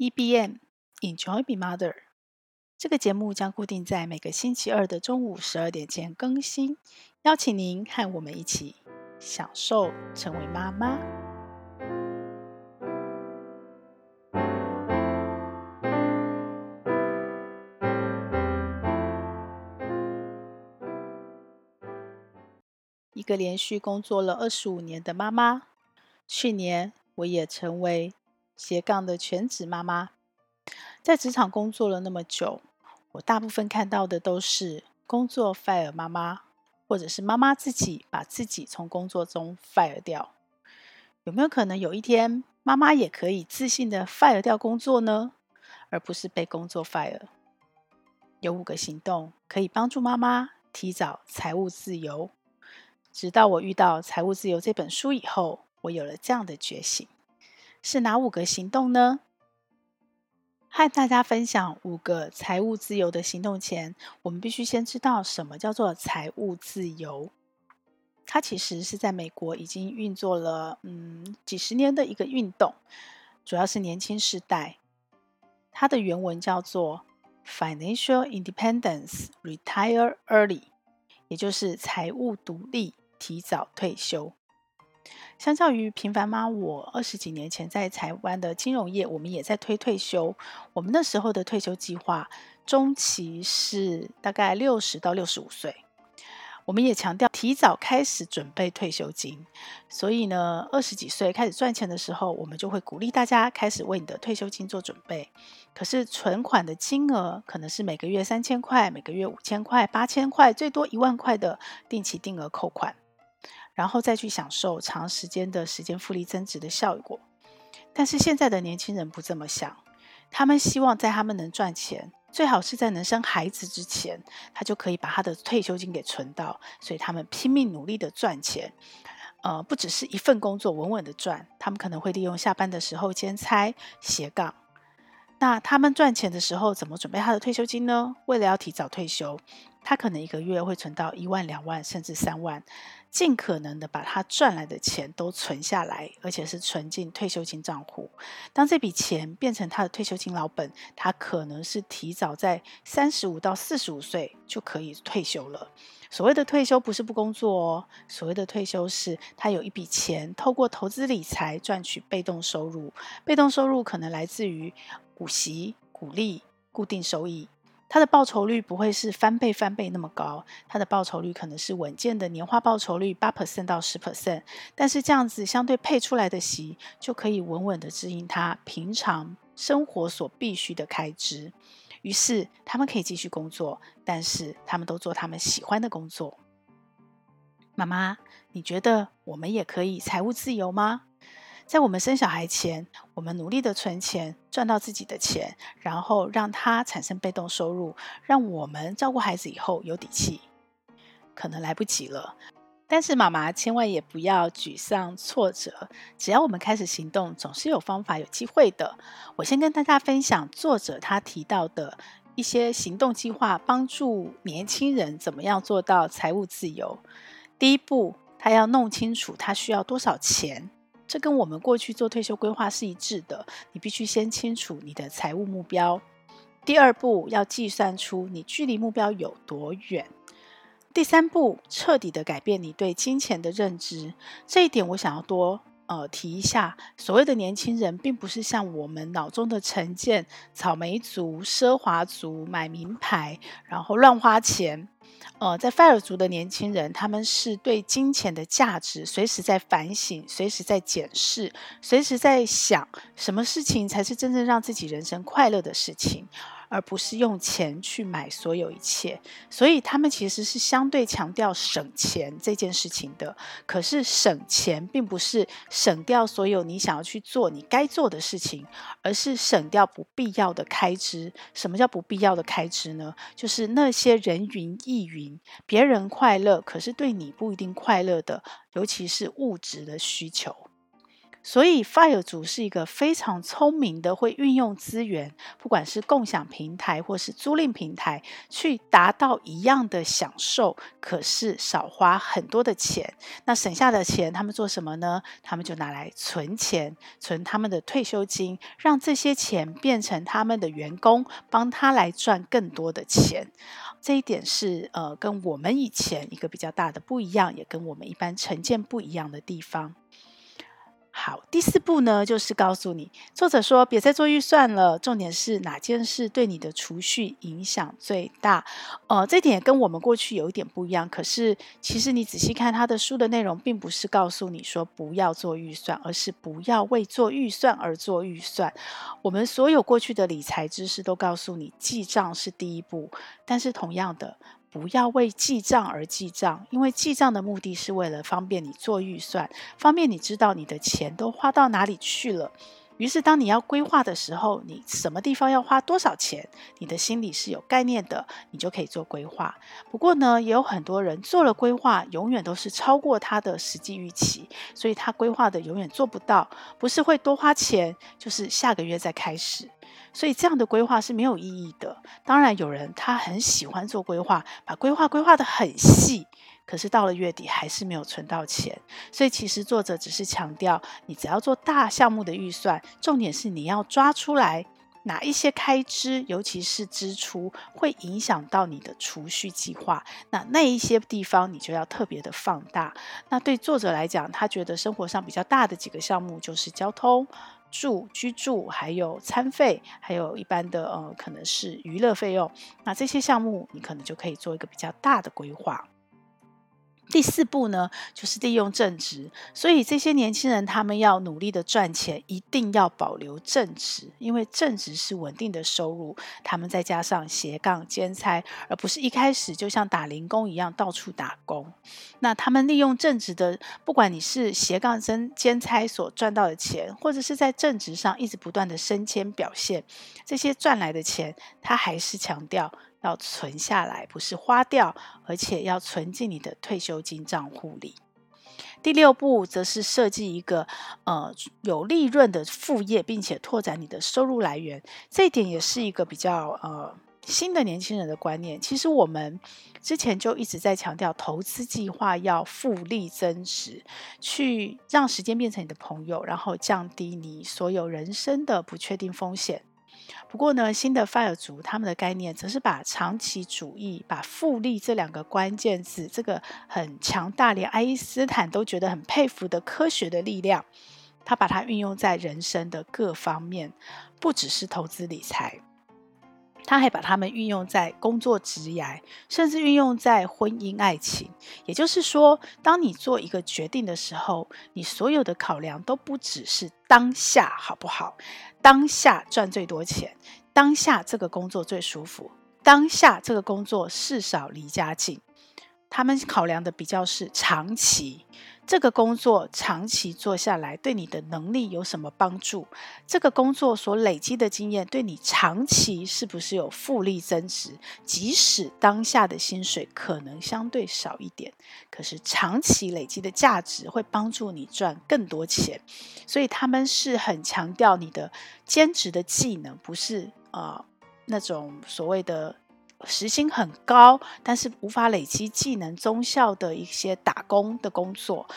EBM Enjoy Be Mother，这个节目将固定在每个星期二的中午十二点前更新，邀请您和我们一起享受成为妈妈。一个连续工作了二十五年的妈妈，去年我也成为。斜杠的全职妈妈，在职场工作了那么久，我大部分看到的都是工作 fire 妈妈，或者是妈妈自己把自己从工作中 fire 掉。有没有可能有一天，妈妈也可以自信的 fire 掉工作呢？而不是被工作 fire？有五个行动可以帮助妈妈提早财务自由。直到我遇到《财务自由》这本书以后，我有了这样的觉醒。是哪五个行动呢？和大家分享五个财务自由的行动前，我们必须先知道什么叫做财务自由。它其实是在美国已经运作了嗯几十年的一个运动，主要是年轻世代。它的原文叫做 “Financial Independence, Retire Early”，也就是财务独立，提早退休。相较于平凡妈，我二十几年前在台湾的金融业，我们也在推退休。我们那时候的退休计划中期是大概六十到六十五岁。我们也强调提早开始准备退休金，所以呢，二十几岁开始赚钱的时候，我们就会鼓励大家开始为你的退休金做准备。可是存款的金额可能是每个月三千块，每个月五千块、八千块，最多一万块的定期定额扣款。然后再去享受长时间的时间复利增值的效果，但是现在的年轻人不这么想，他们希望在他们能赚钱，最好是在能生孩子之前，他就可以把他的退休金给存到，所以他们拼命努力的赚钱，呃，不只是一份工作稳稳的赚，他们可能会利用下班的时候兼差斜杠。那他们赚钱的时候怎么准备他的退休金呢？为了要提早退休，他可能一个月会存到一万、两万，甚至三万。尽可能的把他赚来的钱都存下来，而且是存进退休金账户。当这笔钱变成他的退休金老本，他可能是提早在三十五到四十五岁就可以退休了。所谓的退休不是不工作哦，所谓的退休是他有一笔钱，透过投资理财赚取被动收入。被动收入可能来自于股息、股利、固定收益。它的报酬率不会是翻倍翻倍那么高，它的报酬率可能是稳健的年化报酬率八 percent 到十 percent，但是这样子相对配出来的息就可以稳稳的支应他平常生活所必须的开支，于是他们可以继续工作，但是他们都做他们喜欢的工作。妈妈，你觉得我们也可以财务自由吗？在我们生小孩前，我们努力的存钱，赚到自己的钱，然后让它产生被动收入，让我们照顾孩子以后有底气。可能来不及了，但是妈妈千万也不要沮丧挫折。只要我们开始行动，总是有方法、有机会的。我先跟大家分享作者他提到的一些行动计划，帮助年轻人怎么样做到财务自由。第一步，他要弄清楚他需要多少钱。这跟我们过去做退休规划是一致的。你必须先清楚你的财务目标。第二步，要计算出你距离目标有多远。第三步，彻底的改变你对金钱的认知。这一点我想要多呃提一下。所谓的年轻人，并不是像我们脑中的成见，草莓族、奢华族，买名牌，然后乱花钱。呃，在费尔族的年轻人，他们是对金钱的价值随时在反省，随时在检视，随时在想，什么事情才是真正让自己人生快乐的事情。而不是用钱去买所有一切，所以他们其实是相对强调省钱这件事情的。可是省钱并不是省掉所有你想要去做你该做的事情，而是省掉不必要的开支。什么叫不必要的开支呢？就是那些人云亦云，别人快乐，可是对你不一定快乐的，尤其是物质的需求。所以，FIRE 族是一个非常聪明的，会运用资源，不管是共享平台或是租赁平台，去达到一样的享受，可是少花很多的钱。那省下的钱，他们做什么呢？他们就拿来存钱，存他们的退休金，让这些钱变成他们的员工，帮他来赚更多的钱。这一点是呃，跟我们以前一个比较大的不一样，也跟我们一般成见不一样的地方。好，第四步呢，就是告诉你，作者说别再做预算了，重点是哪件事对你的储蓄影响最大。呃，这点跟我们过去有一点不一样。可是，其实你仔细看他的书的内容，并不是告诉你说不要做预算，而是不要为做预算而做预算。我们所有过去的理财知识都告诉你，记账是第一步，但是同样的。不要为记账而记账，因为记账的目的是为了方便你做预算，方便你知道你的钱都花到哪里去了。于是，当你要规划的时候，你什么地方要花多少钱，你的心里是有概念的，你就可以做规划。不过呢，也有很多人做了规划，永远都是超过他的实际预期，所以他规划的永远做不到，不是会多花钱，就是下个月再开始。所以这样的规划是没有意义的。当然，有人他很喜欢做规划，把规划规划得很细，可是到了月底还是没有存到钱。所以，其实作者只是强调，你只要做大项目的预算，重点是你要抓出来哪一些开支，尤其是支出会影响到你的储蓄计划。那那一些地方你就要特别的放大。那对作者来讲，他觉得生活上比较大的几个项目就是交通。住、居住，还有餐费，还有一般的呃，可能是娱乐费用。那这些项目，你可能就可以做一个比较大的规划。第四步呢，就是利用正职。所以这些年轻人，他们要努力的赚钱，一定要保留正职，因为正职是稳定的收入。他们再加上斜杠兼差，而不是一开始就像打零工一样到处打工。那他们利用正职的，不管你是斜杠兼兼差所赚到的钱，或者是在正职上一直不断的升迁表现，这些赚来的钱，他还是强调。要存下来，不是花掉，而且要存进你的退休金账户里。第六步则是设计一个呃有利润的副业，并且拓展你的收入来源。这一点也是一个比较呃新的年轻人的观念。其实我们之前就一直在强调，投资计划要复利增值，去让时间变成你的朋友，然后降低你所有人生的不确定风险。不过呢，新的 FIRE 族他们的概念则是把长期主义、把复利这两个关键字，这个很强大，连爱因斯坦都觉得很佩服的科学的力量，他把它运用在人生的各方面，不只是投资理财。他还把它们运用在工作职涯，甚至运用在婚姻爱情。也就是说，当你做一个决定的时候，你所有的考量都不只是当下好不好，当下赚最多钱，当下这个工作最舒服，当下这个工作事少离家近。他们考量的比较是长期。这个工作长期做下来，对你的能力有什么帮助？这个工作所累积的经验，对你长期是不是有复利增值？即使当下的薪水可能相对少一点，可是长期累积的价值会帮助你赚更多钱。所以他们是很强调你的兼职的技能，不是啊、那种所谓的。时薪很高，但是无法累积技能综效的一些打工的工作。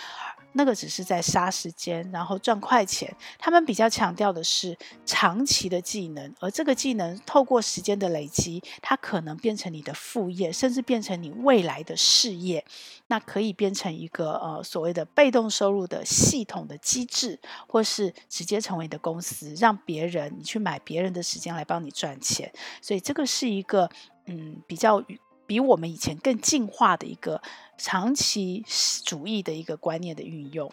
那个只是在杀时间，然后赚快钱。他们比较强调的是长期的技能，而这个技能透过时间的累积，它可能变成你的副业，甚至变成你未来的事业。那可以变成一个呃所谓的被动收入的系统的机制，或是直接成为你的公司，让别人你去买别人的时间来帮你赚钱。所以这个是一个嗯比较比我们以前更进化的一个长期主义的一个观念的运用。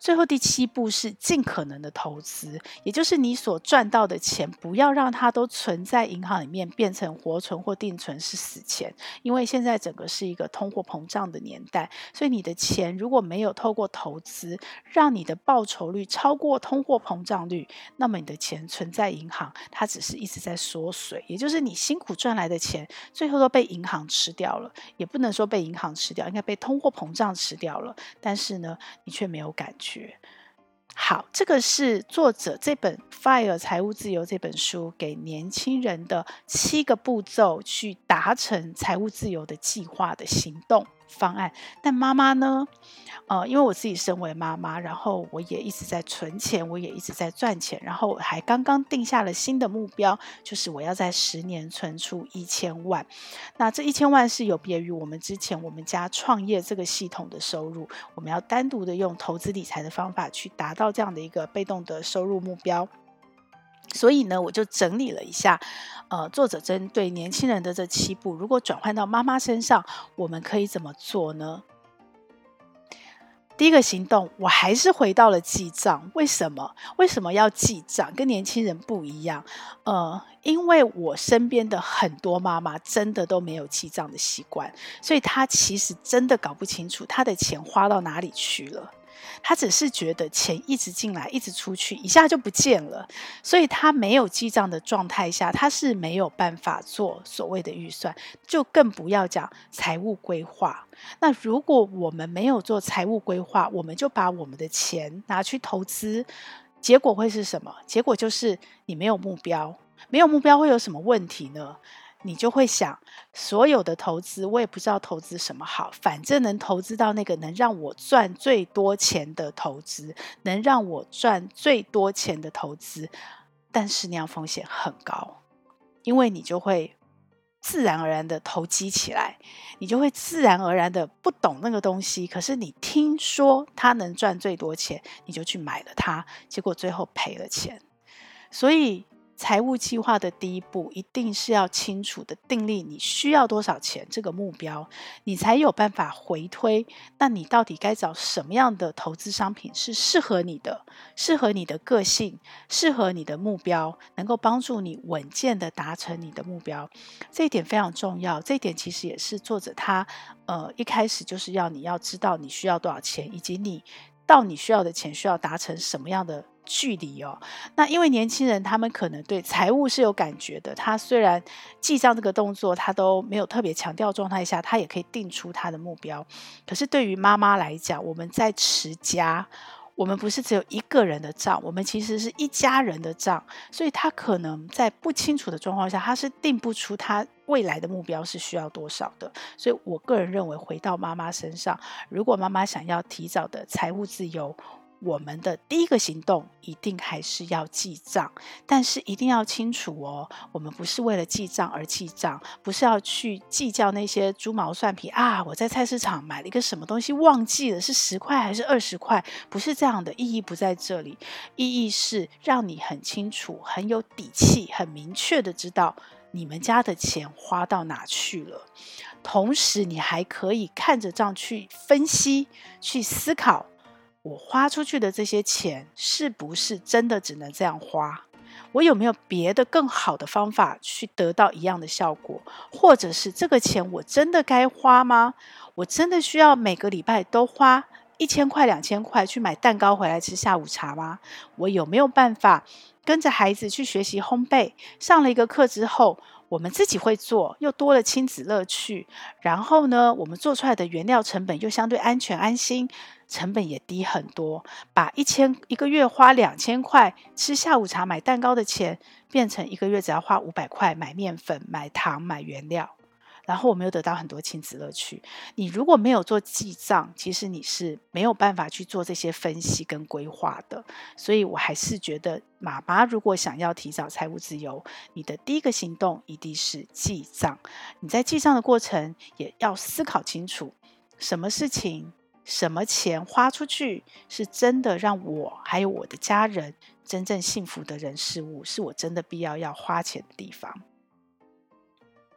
最后第七步是尽可能的投资，也就是你所赚到的钱，不要让它都存在银行里面，变成活存或定存是死钱。因为现在整个是一个通货膨胀的年代，所以你的钱如果没有透过投资，让你的报酬率超过通货膨胀率，那么你的钱存在银行，它只是一直在缩水，也就是你辛苦赚来的钱，最后都被银行吃掉了。也不能说被银行吃掉，应该被通货膨胀吃掉了。但是呢，你却没有感觉。好，这个是作者这本《FIRE 财务自由》这本书给年轻人的七个步骤，去达成财务自由的计划的行动。方案，但妈妈呢？呃，因为我自己身为妈妈，然后我也一直在存钱，我也一直在赚钱，然后我还刚刚定下了新的目标，就是我要在十年存出一千万。那这一千万是有别于我们之前我们家创业这个系统的收入，我们要单独的用投资理财的方法去达到这样的一个被动的收入目标。所以呢，我就整理了一下，呃，作者针对年轻人的这七步，如果转换到妈妈身上，我们可以怎么做呢？第一个行动，我还是回到了记账。为什么？为什么要记账？跟年轻人不一样。呃，因为我身边的很多妈妈真的都没有记账的习惯，所以她其实真的搞不清楚她的钱花到哪里去了。他只是觉得钱一直进来，一直出去，一下就不见了，所以他没有记账的状态下，他是没有办法做所谓的预算，就更不要讲财务规划。那如果我们没有做财务规划，我们就把我们的钱拿去投资，结果会是什么？结果就是你没有目标，没有目标会有什么问题呢？你就会想，所有的投资我也不知道投资什么好，反正能投资到那个能让我赚最多钱的投资，能让我赚最多钱的投资，但是那样风险很高，因为你就会自然而然的投机起来，你就会自然而然的不懂那个东西，可是你听说它能赚最多钱，你就去买了它，结果最后赔了钱，所以。财务计划的第一步，一定是要清楚的订立你需要多少钱这个目标，你才有办法回推。那你到底该找什么样的投资商品是适合你的，适合你的个性，适合你的目标，能够帮助你稳健的达成你的目标？这一点非常重要。这一点其实也是作者他呃一开始就是要你要知道你需要多少钱，以及你到你需要的钱需要达成什么样的。距离哦，那因为年轻人他们可能对财务是有感觉的，他虽然记账这个动作他都没有特别强调状态下，他也可以定出他的目标。可是对于妈妈来讲，我们在持家，我们不是只有一个人的账，我们其实是一家人的账，所以他可能在不清楚的状况下，他是定不出他未来的目标是需要多少的。所以我个人认为，回到妈妈身上，如果妈妈想要提早的财务自由，我们的第一个行动一定还是要记账，但是一定要清楚哦，我们不是为了记账而记账，不是要去计较那些猪毛蒜皮啊！我在菜市场买了一个什么东西忘记了，是十块还是二十块？不是这样的，意义不在这里，意义是让你很清楚、很有底气、很明确的知道你们家的钱花到哪去了，同时你还可以看着账去分析、去思考。我花出去的这些钱是不是真的只能这样花？我有没有别的更好的方法去得到一样的效果？或者是这个钱我真的该花吗？我真的需要每个礼拜都花一千块、两千块去买蛋糕回来吃下午茶吗？我有没有办法跟着孩子去学习烘焙？上了一个课之后，我们自己会做，又多了亲子乐趣。然后呢，我们做出来的原料成本又相对安全安心。成本也低很多，把一千一个月花两千块吃下午茶、买蛋糕的钱，变成一个月只要花五百块买面粉、买糖、买原料，然后我们又得到很多亲子乐趣。你如果没有做记账，其实你是没有办法去做这些分析跟规划的。所以我还是觉得，妈妈如果想要提早财务自由，你的第一个行动一定是记账。你在记账的过程，也要思考清楚什么事情。什么钱花出去是真的让我还有我的家人真正幸福的人事物，是我真的必要要花钱的地方。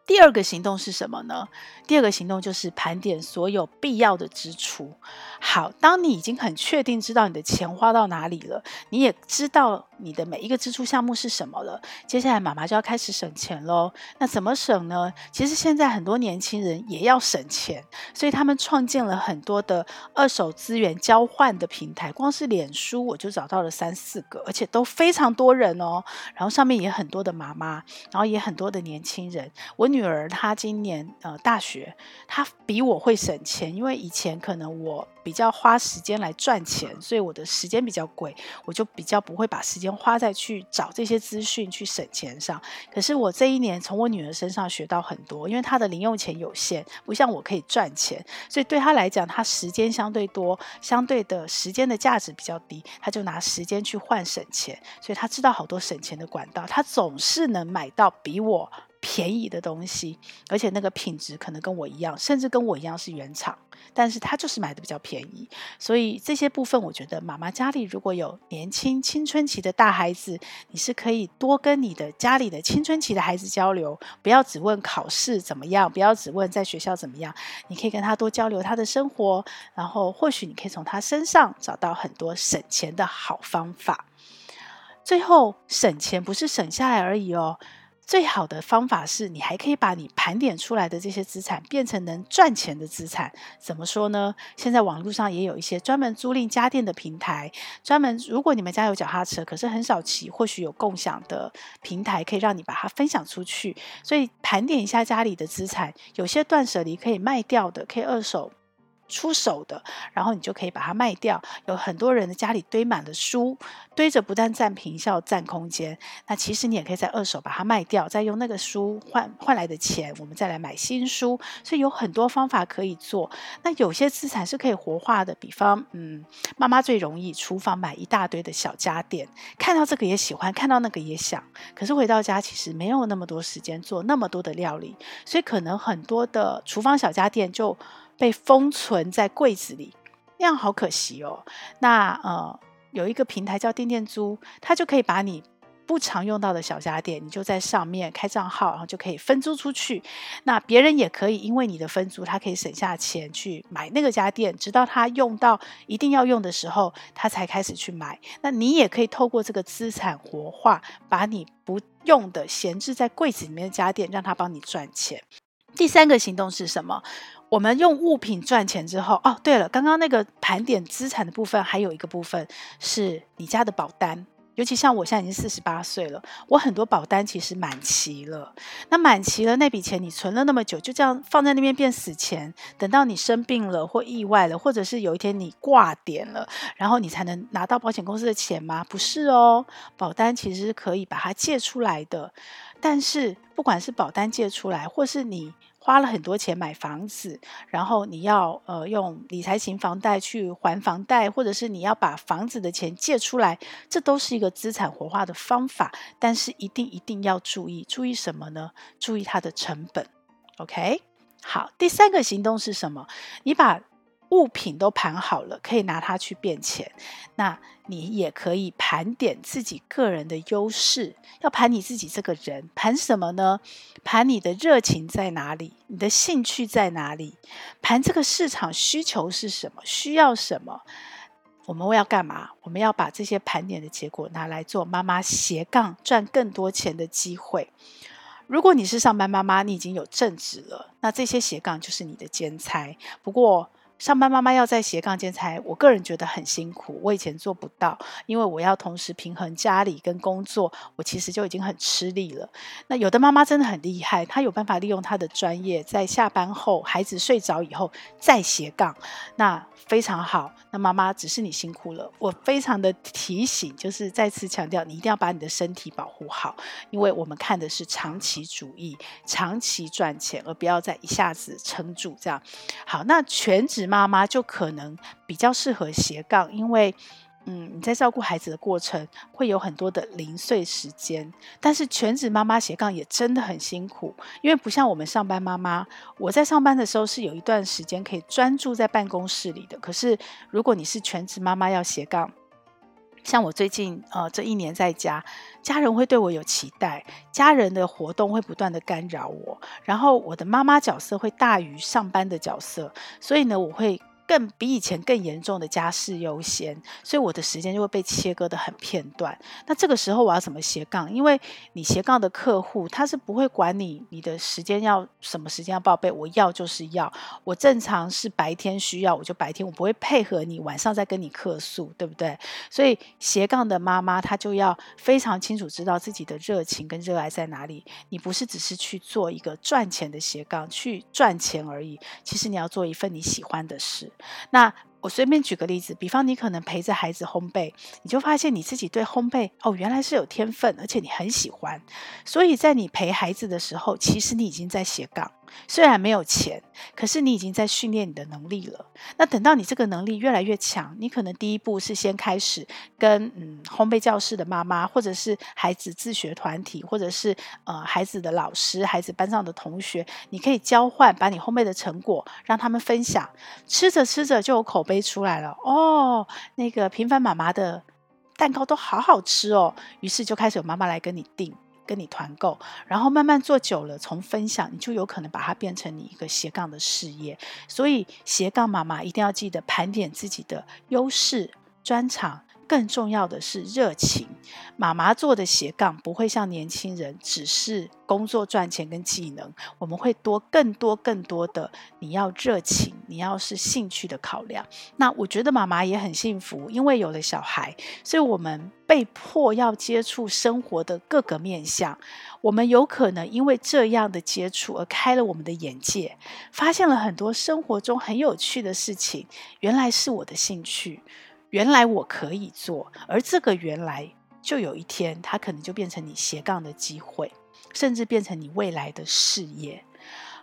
第二个行动是什么呢？第二个行动就是盘点所有必要的支出。好，当你已经很确定知道你的钱花到哪里了，你也知道你的每一个支出项目是什么了，接下来妈妈就要开始省钱喽。那怎么省呢？其实现在很多年轻人也要省钱，所以他们创建了很多的二手资源交换的平台。光是脸书我就找到了三四个，而且都非常多人哦。然后上面也很多的妈妈，然后也很多的年轻人。我。女儿她今年呃大学，她比我会省钱，因为以前可能我比较花时间来赚钱，所以我的时间比较贵，我就比较不会把时间花在去找这些资讯去省钱上。可是我这一年从我女儿身上学到很多，因为她的零用钱有限，不像我可以赚钱，所以对她来讲，她时间相对多，相对的时间的价值比较低，她就拿时间去换省钱，所以她知道好多省钱的管道，她总是能买到比我便宜的东西，而且那个品质可能跟我一样，甚至跟我一样是原厂，但是他就是买的比较便宜。所以这些部分，我觉得妈妈家里如果有年轻青春期的大孩子，你是可以多跟你的家里的青春期的孩子交流，不要只问考试怎么样，不要只问在学校怎么样，你可以跟他多交流他的生活，然后或许你可以从他身上找到很多省钱的好方法。最后，省钱不是省下来而已哦。最好的方法是你还可以把你盘点出来的这些资产变成能赚钱的资产。怎么说呢？现在网络上也有一些专门租赁家电的平台，专门如果你们家有脚踏车，可是很少骑，或许有共享的平台可以让你把它分享出去。所以盘点一下家里的资产，有些断舍离可以卖掉的，可以二手。出手的，然后你就可以把它卖掉。有很多人的家里堆满了书，堆着不但占坪效、占空间，那其实你也可以在二手把它卖掉，再用那个书换换来的钱，我们再来买新书。所以有很多方法可以做。那有些资产是可以活化的，比方，嗯，妈妈最容易厨房买一大堆的小家电，看到这个也喜欢，看到那个也想，可是回到家其实没有那么多时间做那么多的料理，所以可能很多的厨房小家电就。被封存在柜子里，那样好可惜哦。那呃，有一个平台叫电电租，它就可以把你不常用到的小家电，你就在上面开账号，然后就可以分租出去。那别人也可以因为你的分租，他可以省下钱去买那个家电，直到他用到一定要用的时候，他才开始去买。那你也可以透过这个资产活化，把你不用的闲置在柜子里面的家电，让他帮你赚钱。第三个行动是什么？我们用物品赚钱之后，哦，对了，刚刚那个盘点资产的部分，还有一个部分是你家的保单。尤其像我现在已经四十八岁了，我很多保单其实满期了。那满期了，那笔钱你存了那么久，就这样放在那边变死钱，等到你生病了或意外了，或者是有一天你挂点了，然后你才能拿到保险公司的钱吗？不是哦，保单其实是可以把它借出来的。但是不管是保单借出来，或是你。花了很多钱买房子，然后你要呃用理财型房贷去还房贷，或者是你要把房子的钱借出来，这都是一个资产活化的方法。但是一定一定要注意，注意什么呢？注意它的成本。OK，好，第三个行动是什么？你把。物品都盘好了，可以拿它去变钱。那你也可以盘点自己个人的优势，要盘你自己这个人，盘什么呢？盘你的热情在哪里？你的兴趣在哪里？盘这个市场需求是什么？需要什么？我们要干嘛？我们要把这些盘点的结果拿来做妈妈斜杠赚更多钱的机会。如果你是上班妈妈，你已经有正职了，那这些斜杠就是你的兼差。不过，上班妈妈要在斜杠兼才，我个人觉得很辛苦。我以前做不到，因为我要同时平衡家里跟工作，我其实就已经很吃力了。那有的妈妈真的很厉害，她有办法利用她的专业，在下班后孩子睡着以后再斜杠，那非常好。那妈妈只是你辛苦了，我非常的提醒，就是再次强调，你一定要把你的身体保护好，因为我们看的是长期主义，长期赚钱，而不要再一下子撑住这样。好，那全职。妈妈就可能比较适合斜杠，因为，嗯，你在照顾孩子的过程会有很多的零碎时间。但是全职妈妈斜杠也真的很辛苦，因为不像我们上班妈妈，我在上班的时候是有一段时间可以专注在办公室里的。可是如果你是全职妈妈要斜杠，像我最近呃这一年在家，家人会对我有期待，家人的活动会不断的干扰我，然后我的妈妈角色会大于上班的角色，所以呢，我会。更比以前更严重的家事优先，所以我的时间就会被切割得很片段。那这个时候我要怎么斜杠？因为你斜杠的客户他是不会管你你的时间要什么时间要报备，我要就是要。我正常是白天需要我就白天，我不会配合你晚上再跟你客诉，对不对？所以斜杠的妈妈她就要非常清楚知道自己的热情跟热爱在哪里。你不是只是去做一个赚钱的斜杠去赚钱而已，其实你要做一份你喜欢的事。那我随便举个例子，比方你可能陪着孩子烘焙，你就发现你自己对烘焙哦，原来是有天分，而且你很喜欢。所以在你陪孩子的时候，其实你已经在斜杠。虽然没有钱，可是你已经在训练你的能力了。那等到你这个能力越来越强，你可能第一步是先开始跟嗯烘焙教室的妈妈，或者是孩子自学团体，或者是呃孩子的老师、孩子班上的同学，你可以交换，把你烘焙的成果让他们分享。吃着吃着就有口碑出来了哦，那个平凡妈妈的蛋糕都好好吃哦。于是就开始有妈妈来跟你订。跟你团购，然后慢慢做久了，从分享你就有可能把它变成你一个斜杠的事业。所以斜杠妈妈一定要记得盘点自己的优势专长。更重要的是热情。妈妈做的斜杠不会像年轻人只是工作赚钱跟技能，我们会多更多更多的你要热情，你要是兴趣的考量。那我觉得妈妈也很幸福，因为有了小孩，所以我们被迫要接触生活的各个面向。我们有可能因为这样的接触而开了我们的眼界，发现了很多生活中很有趣的事情，原来是我的兴趣。原来我可以做，而这个原来就有一天，它可能就变成你斜杠的机会，甚至变成你未来的事业。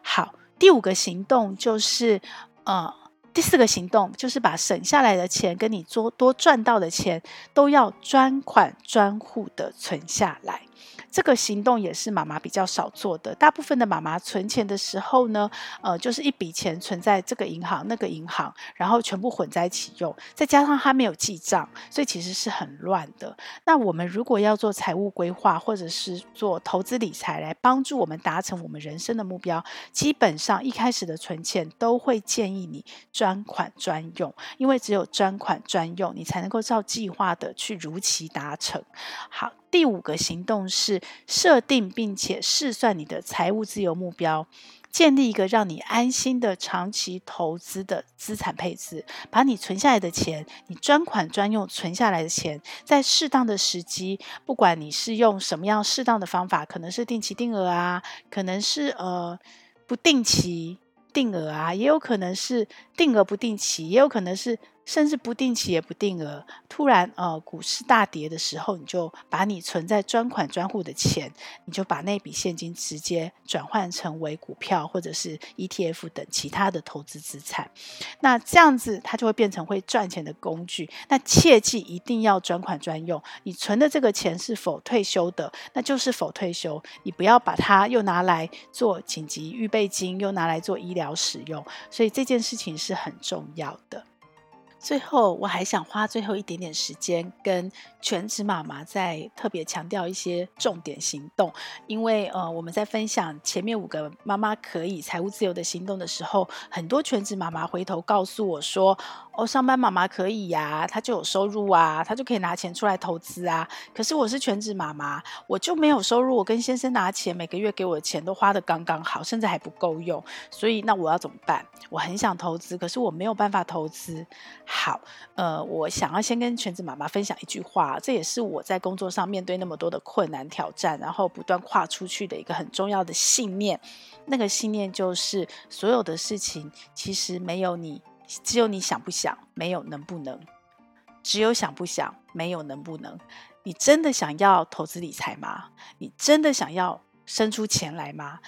好，第五个行动就是，呃，第四个行动就是把省下来的钱跟你多多赚到的钱，都要专款专户的存下来。这个行动也是妈妈比较少做的。大部分的妈妈存钱的时候呢，呃，就是一笔钱存在这个银行、那个银行，然后全部混在一起用，再加上她没有记账，所以其实是很乱的。那我们如果要做财务规划，或者是做投资理财来帮助我们达成我们人生的目标，基本上一开始的存钱都会建议你专款专用，因为只有专款专用，你才能够照计划的去如期达成。好。第五个行动是设定并且试算你的财务自由目标，建立一个让你安心的长期投资的资产配置，把你存下来的钱，你专款专用存下来的钱，在适当的时机，不管你是用什么样适当的方法，可能是定期定额啊，可能是呃不定期定额啊，也有可能是定额不定期，也有可能是。甚至不定期也不定额，突然呃股市大跌的时候，你就把你存在专款专户的钱，你就把那笔现金直接转换成为股票或者是 ETF 等其他的投资资产。那这样子它就会变成会赚钱的工具。那切记一定要专款专用，你存的这个钱是否退休的，那就是否退休，你不要把它又拿来做紧急预备金，又拿来做医疗使用。所以这件事情是很重要的。最后，我还想花最后一点点时间跟全职妈妈再特别强调一些重点行动，因为呃，我们在分享前面五个妈妈可以财务自由的行动的时候，很多全职妈妈回头告诉我说：“哦，上班妈妈可以呀，她就有收入啊，她就可以拿钱出来投资啊。可是我是全职妈妈，我就没有收入，我跟先生拿钱，每个月给我的钱都花得刚刚好，甚至还不够用。所以那我要怎么办？我很想投资，可是我没有办法投资。”好，呃，我想要先跟全职妈妈分享一句话，这也是我在工作上面对那么多的困难挑战，然后不断跨出去的一个很重要的信念。那个信念就是，所有的事情其实没有你，只有你想不想，没有能不能，只有想不想，没有能不能。你真的想要投资理财吗？你真的想要生出钱来吗？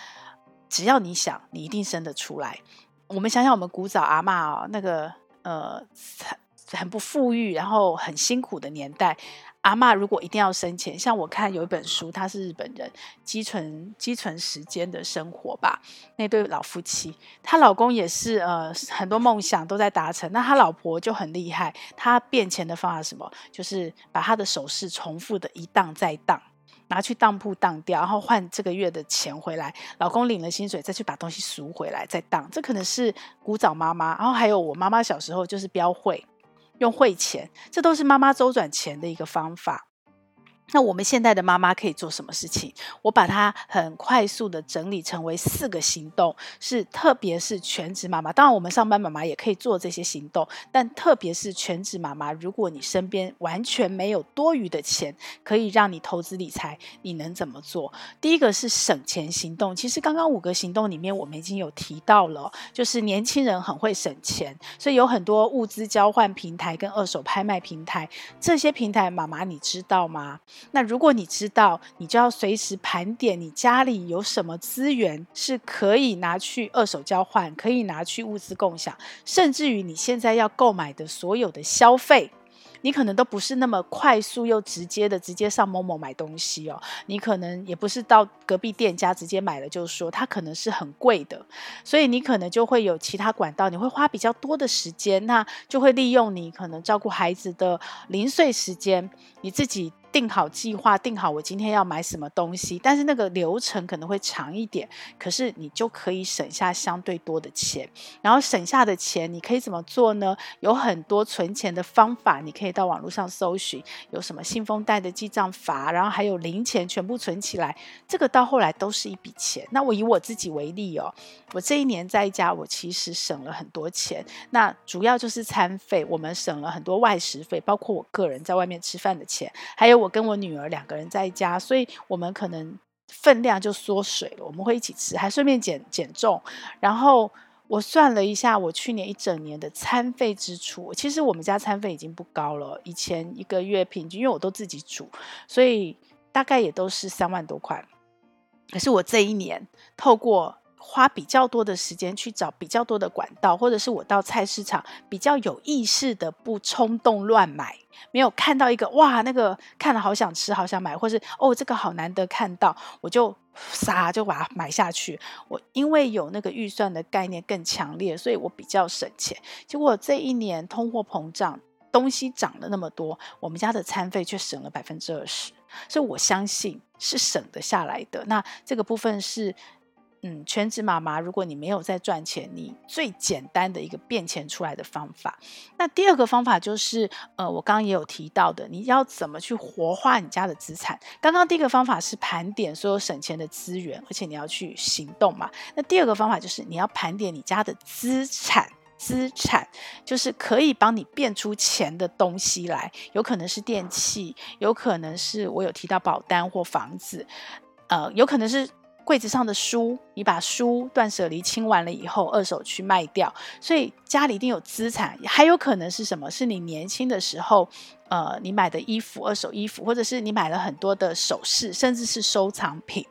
只要你想，你一定生得出来。我们想想，我们古早阿嬷哦，那个。呃，很很不富裕，然后很辛苦的年代，阿嬷如果一定要生钱，像我看有一本书，他是日本人，积存积存时间的生活吧。那对老夫妻，她老公也是呃很多梦想都在达成，那她老婆就很厉害，她变钱的方法什么？就是把她的首饰重复的一当再当。拿去当铺当掉，然后换这个月的钱回来。老公领了薪水，再去把东西赎回来，再当。这可能是古早妈妈，然后还有我妈妈小时候就是标会，用汇钱，这都是妈妈周转钱的一个方法。那我们现在的妈妈可以做什么事情？我把它很快速的整理成为四个行动，是特别是全职妈妈。当然，我们上班妈妈也可以做这些行动，但特别是全职妈妈，如果你身边完全没有多余的钱，可以让你投资理财，你能怎么做？第一个是省钱行动。其实刚刚五个行动里面，我们已经有提到了，就是年轻人很会省钱，所以有很多物资交换平台跟二手拍卖平台，这些平台妈妈你知道吗？那如果你知道，你就要随时盘点你家里有什么资源是可以拿去二手交换，可以拿去物资共享，甚至于你现在要购买的所有的消费。你可能都不是那么快速又直接的直接上某某买东西哦，你可能也不是到隔壁店家直接买了就说它可能是很贵的，所以你可能就会有其他管道，你会花比较多的时间，那就会利用你可能照顾孩子的零碎时间，你自己。定好计划，定好我今天要买什么东西，但是那个流程可能会长一点，可是你就可以省下相对多的钱。然后省下的钱，你可以怎么做呢？有很多存钱的方法，你可以到网络上搜寻，有什么信封袋的记账法，然后还有零钱全部存起来，这个到后来都是一笔钱。那我以我自己为例哦，我这一年在家，我其实省了很多钱。那主要就是餐费，我们省了很多外食费，包括我个人在外面吃饭的钱，还有。我跟我女儿两个人在家，所以我们可能分量就缩水了。我们会一起吃，还顺便减减重。然后我算了一下，我去年一整年的餐费支出，其实我们家餐费已经不高了。以前一个月平均，因为我都自己煮，所以大概也都是三万多块。可是我这一年透过花比较多的时间去找比较多的管道，或者是我到菜市场比较有意识的不冲动乱买，没有看到一个哇，那个看了好想吃，好想买，或是哦这个好难得看到，我就撒就把它买下去。我因为有那个预算的概念更强烈，所以我比较省钱。结果这一年通货膨胀，东西涨了那么多，我们家的餐费却省了百分之二十，所以我相信是省得下来的。那这个部分是。嗯，全职妈妈，如果你没有在赚钱，你最简单的一个变钱出来的方法。那第二个方法就是，呃，我刚刚也有提到的，你要怎么去活化你家的资产。刚刚第一个方法是盘点所有省钱的资源，而且你要去行动嘛。那第二个方法就是你要盘点你家的资产，资产就是可以帮你变出钱的东西来，有可能是电器，有可能是我有提到保单或房子，呃，有可能是。柜子上的书，你把书断舍离清完了以后，二手去卖掉，所以家里一定有资产，还有可能是什么？是你年轻的时候。呃，你买的衣服，二手衣服，或者是你买了很多的首饰，甚至是收藏品。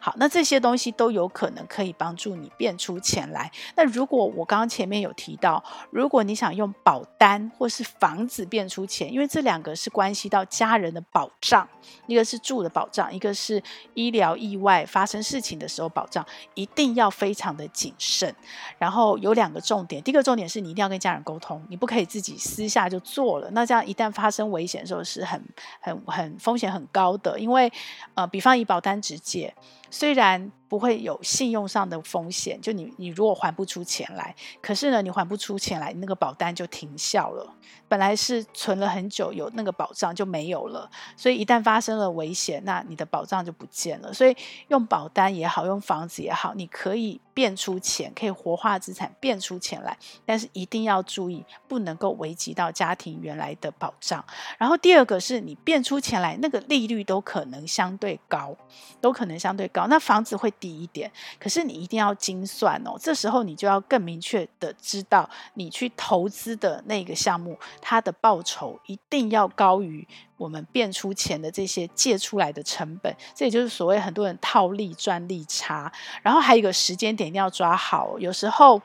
好，那这些东西都有可能可以帮助你变出钱来。那如果我刚刚前面有提到，如果你想用保单或是房子变出钱，因为这两个是关系到家人的保障，一个是住的保障，一个是医疗意外发生事情的时候保障，一定要非常的谨慎。然后有两个重点，第一个重点是你一定要跟家人沟通，你不可以自己私下就做了。那这样一旦发生危险的时候是很、很、很风险很高的，因为呃，比方以保单直接，虽然。不会有信用上的风险，就你你如果还不出钱来，可是呢，你还不出钱来，那个保单就停效了。本来是存了很久，有那个保障就没有了，所以一旦发生了危险，那你的保障就不见了。所以用保单也好，用房子也好，你可以变出钱，可以活化资产，变出钱来，但是一定要注意，不能够危及到家庭原来的保障。然后第二个是你变出钱来，那个利率都可能相对高，都可能相对那房子会。低一点，可是你一定要精算哦。这时候你就要更明确的知道，你去投资的那个项目，它的报酬一定要高于我们变出钱的这些借出来的成本。这也就是所谓很多人套利赚利差。然后还有一个时间点一定要抓好，有时候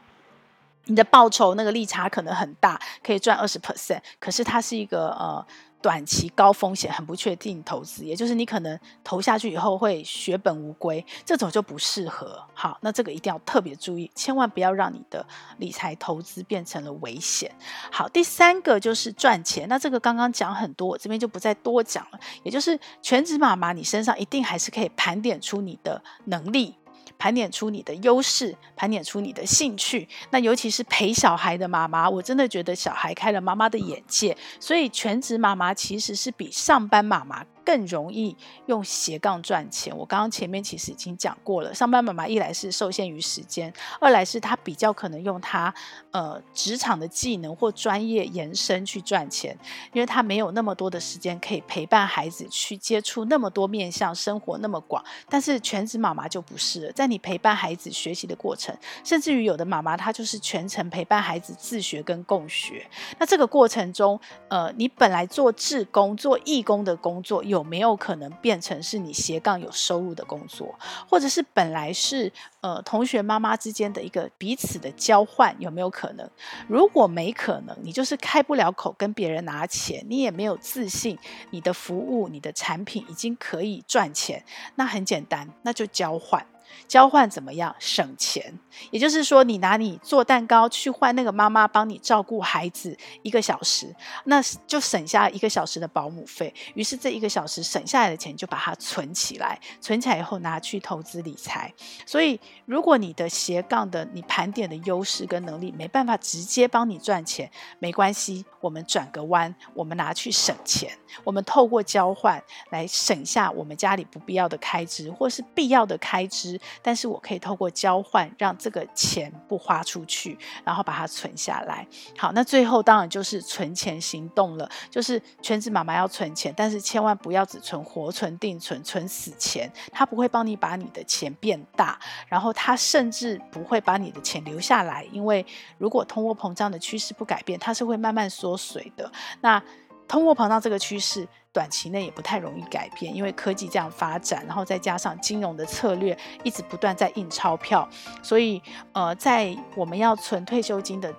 你的报酬那个利差可能很大，可以赚二十 percent，可是它是一个呃。短期高风险、很不确定投资，也就是你可能投下去以后会血本无归，这种就不适合。好，那这个一定要特别注意，千万不要让你的理财投资变成了危险。好，第三个就是赚钱。那这个刚刚讲很多，我这边就不再多讲了。也就是全职妈妈，你身上一定还是可以盘点出你的能力。盘点出你的优势，盘点出你的兴趣。那尤其是陪小孩的妈妈，我真的觉得小孩开了妈妈的眼界。所以全职妈妈其实是比上班妈妈更容易用斜杠赚钱。我刚刚前面其实已经讲过了，上班妈妈一来是受限于时间，二来是她比较可能用她呃职场的技能或专业延伸去赚钱，因为她没有那么多的时间可以陪伴孩子去接触那么多面向生活那么广。但是全职妈妈就不是了，在你陪伴孩子学习的过程，甚至于有的妈妈她就是全程陪伴孩子自学跟共学。那这个过程中，呃，你本来做志工、做义工的工作有，有没有可能变成是你斜杠有收入的工作？或者是本来是呃同学妈妈之间的一个彼此的交换，有没有可能？如果没可能，你就是开不了口跟别人拿钱，你也没有自信，你的服务、你的产品已经可以赚钱，那很简单，那就交换。交换怎么样？省钱，也就是说，你拿你做蛋糕去换那个妈妈帮你照顾孩子一个小时，那就省下一个小时的保姆费。于是这一个小时省下来的钱就把它存起来，存起来以后拿去投资理财。所以，如果你的斜杠的你盘点的优势跟能力没办法直接帮你赚钱，没关系，我们转个弯，我们拿去省钱。我们透过交换来省下我们家里不必要的开支，或是必要的开支。但是我可以透过交换，让这个钱不花出去，然后把它存下来。好，那最后当然就是存钱行动了，就是全职妈妈要存钱，但是千万不要只存活存、定存、存死钱，它不会帮你把你的钱变大，然后它甚至不会把你的钱留下来，因为如果通货膨胀的趋势不改变，它是会慢慢缩水的。那通货膨胀这个趋势，短期内也不太容易改变，因为科技这样发展，然后再加上金融的策略一直不断在印钞票，所以呃，在我们要存退休金的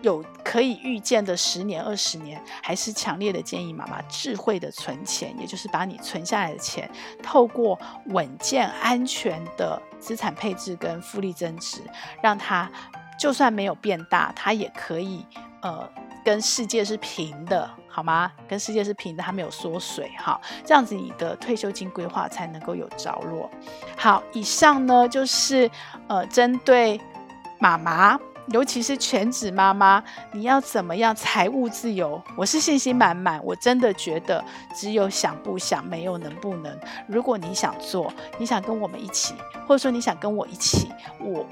有可以预见的十年、二十年，还是强烈的建议妈妈智慧的存钱，也就是把你存下来的钱，透过稳健安全的资产配置跟复利增值，让它就算没有变大，它也可以呃。跟世界是平的，好吗？跟世界是平的，它没有缩水，哈，这样子你的退休金规划才能够有着落。好，以上呢就是呃，针对妈妈，尤其是全职妈妈，你要怎么样财务自由？我是信心满满，我真的觉得只有想不想，没有能不能。如果你想做，你想跟我们一起，或者说你想跟我一起，我。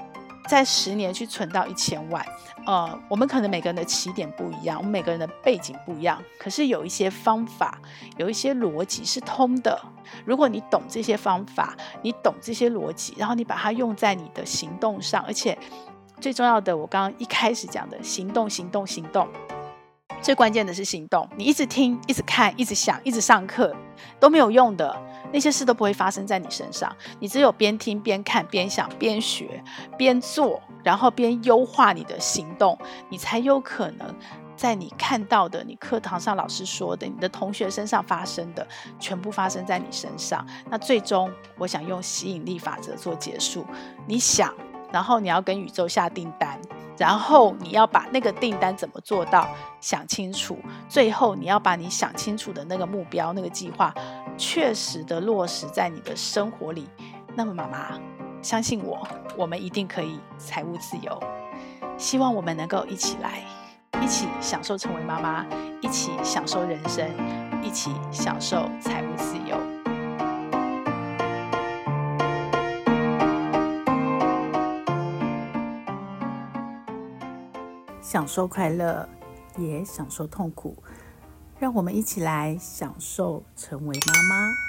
在十年去存到一千万，呃，我们可能每个人的起点不一样，我们每个人的背景不一样，可是有一些方法，有一些逻辑是通的。如果你懂这些方法，你懂这些逻辑，然后你把它用在你的行动上，而且最重要的，我刚刚一开始讲的行动，行动，行动。最关键的是行动，你一直听，一直看，一直想，一直上课都没有用的，那些事都不会发生在你身上。你只有边听边看边想边学边做，然后边优化你的行动，你才有可能在你看到的、你课堂上老师说的、你的同学身上发生的，全部发生在你身上。那最终，我想用吸引力法则做结束。你想，然后你要跟宇宙下订单。然后你要把那个订单怎么做到想清楚，最后你要把你想清楚的那个目标、那个计划，确实的落实在你的生活里。那么妈妈，相信我，我们一定可以财务自由。希望我们能够一起来，一起享受成为妈妈，一起享受人生，一起享受财务自由。享受快乐，也享受痛苦，让我们一起来享受成为妈妈。